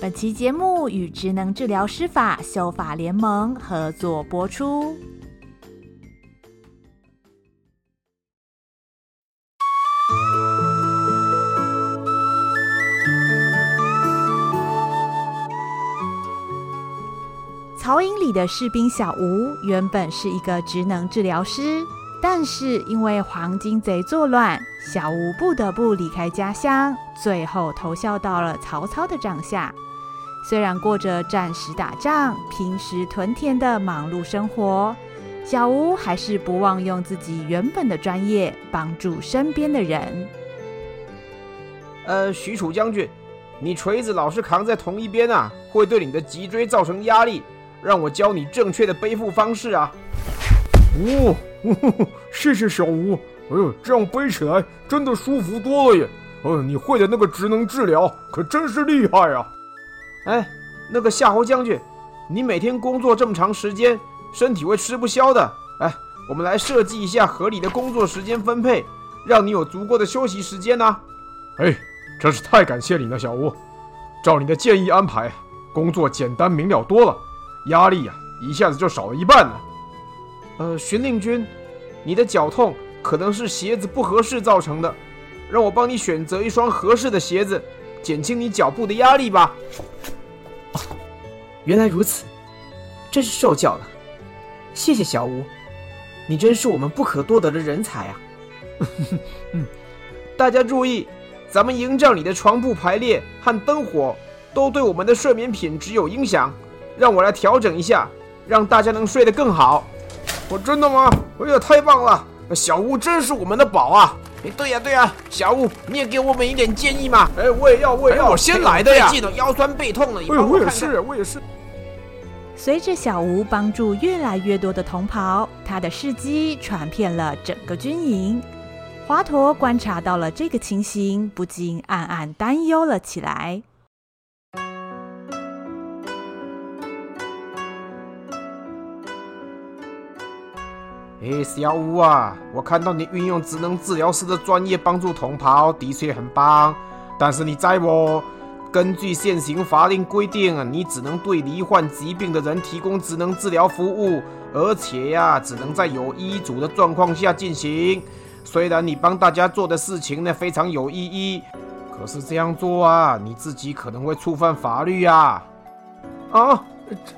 本期节目与职能治疗师法修法联盟合作播出。曹营里的士兵小吴原本是一个职能治疗师，但是因为黄巾贼作乱，小吴不得不离开家乡，最后投效到了曹操的帐下。虽然过着战时打仗、平时屯田的忙碌生活，小吴还是不忘用自己原本的专业帮助身边的人。呃，许褚将军，你锤子老是扛在同一边啊，会对你的脊椎造成压力。让我教你正确的背负方式啊！哦，呵呵谢谢小吴。哎呦，这样背起来真的舒服多了耶！呃，你会的那个职能治疗可真是厉害啊！哎，那个夏侯将军，你每天工作这么长时间，身体会吃不消的。哎，我们来设计一下合理的工作时间分配，让你有足够的休息时间呢、啊。哎，真是太感谢你了，小吴。照你的建议安排，工作简单明了多了，压力呀、啊，一下子就少了一半了。呃，荀令君，你的脚痛可能是鞋子不合适造成的，让我帮你选择一双合适的鞋子，减轻你脚部的压力吧。原来如此，真是受教了。谢谢小吴，你真是我们不可多得的人才啊！嗯，大家注意，咱们营帐里的床铺排列和灯火都对我们的睡眠品质有影响，让我来调整一下，让大家能睡得更好。我真的吗？哎呀，太棒了！小吴真是我们的宝啊！哎，对呀对呀，小吴，你也给我们一点建议嘛！哎，我也要，我也要，哎、我先来的呀！记得腰酸背痛了，你帮我看看。我也是，我也是。随着小吴帮助越来越多的同袍，他的事迹传遍了整个军营。华佗观察到了这个情形，不禁暗暗担忧了起来。哎，小吴啊，我看到你运用职能治疗师的专业帮助同袍，的确很棒。但是你在我。根据现行法令规定，你只能对罹患疾病的人提供职能治疗服务，而且呀、只能在有医嘱的状况下进行。虽然你帮大家做的事情呢非常有意义，可是这样做啊，你自己可能会触犯法律呀。啊，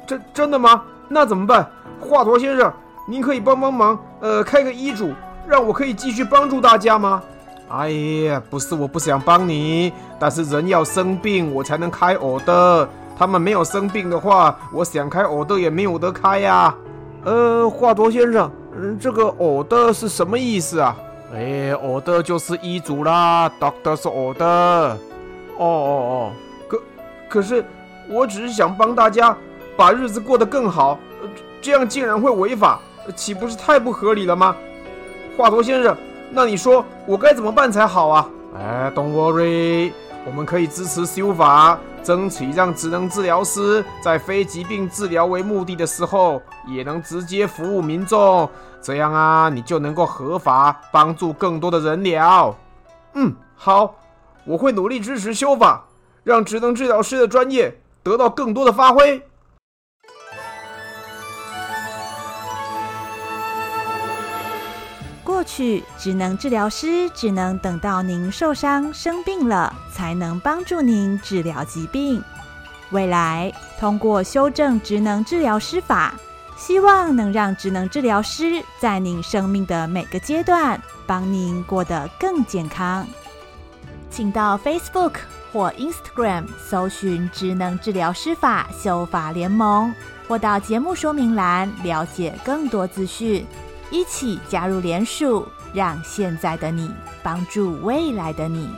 真真的吗？那怎么办？华佗先生，您可以帮帮忙，呃，开个医嘱，让我可以继续帮助大家吗？哎呀，不是我不想帮你，但是人要生病我才能开 order。他们没有生病的话，我想开 order 也没有得开呀、啊。呃，华佗先生，嗯，这个 order 是什么意思啊？哎，order 就是医嘱啦，doctor's order。哦哦哦，可可是我只是想帮大家把日子过得更好，这样竟然会违法，岂不是太不合理了吗？华佗先生。那你说我该怎么办才好啊？哎，Don't worry，我们可以支持修法，争取让职能治疗师在非疾病治疗为目的的时候，也能直接服务民众。这样啊，你就能够合法帮助更多的人了。嗯，好，我会努力支持修法，让职能治疗师的专业得到更多的发挥。去，职能治疗师只能等到您受伤生病了，才能帮助您治疗疾病。未来，通过修正职能治疗师法，希望能让职能治疗师在您生命的每个阶段，帮您过得更健康。请到 Facebook 或 Instagram 搜寻“职能治疗师法修法联盟”，或到节目说明栏了解更多资讯。一起加入联署，让现在的你帮助未来的你。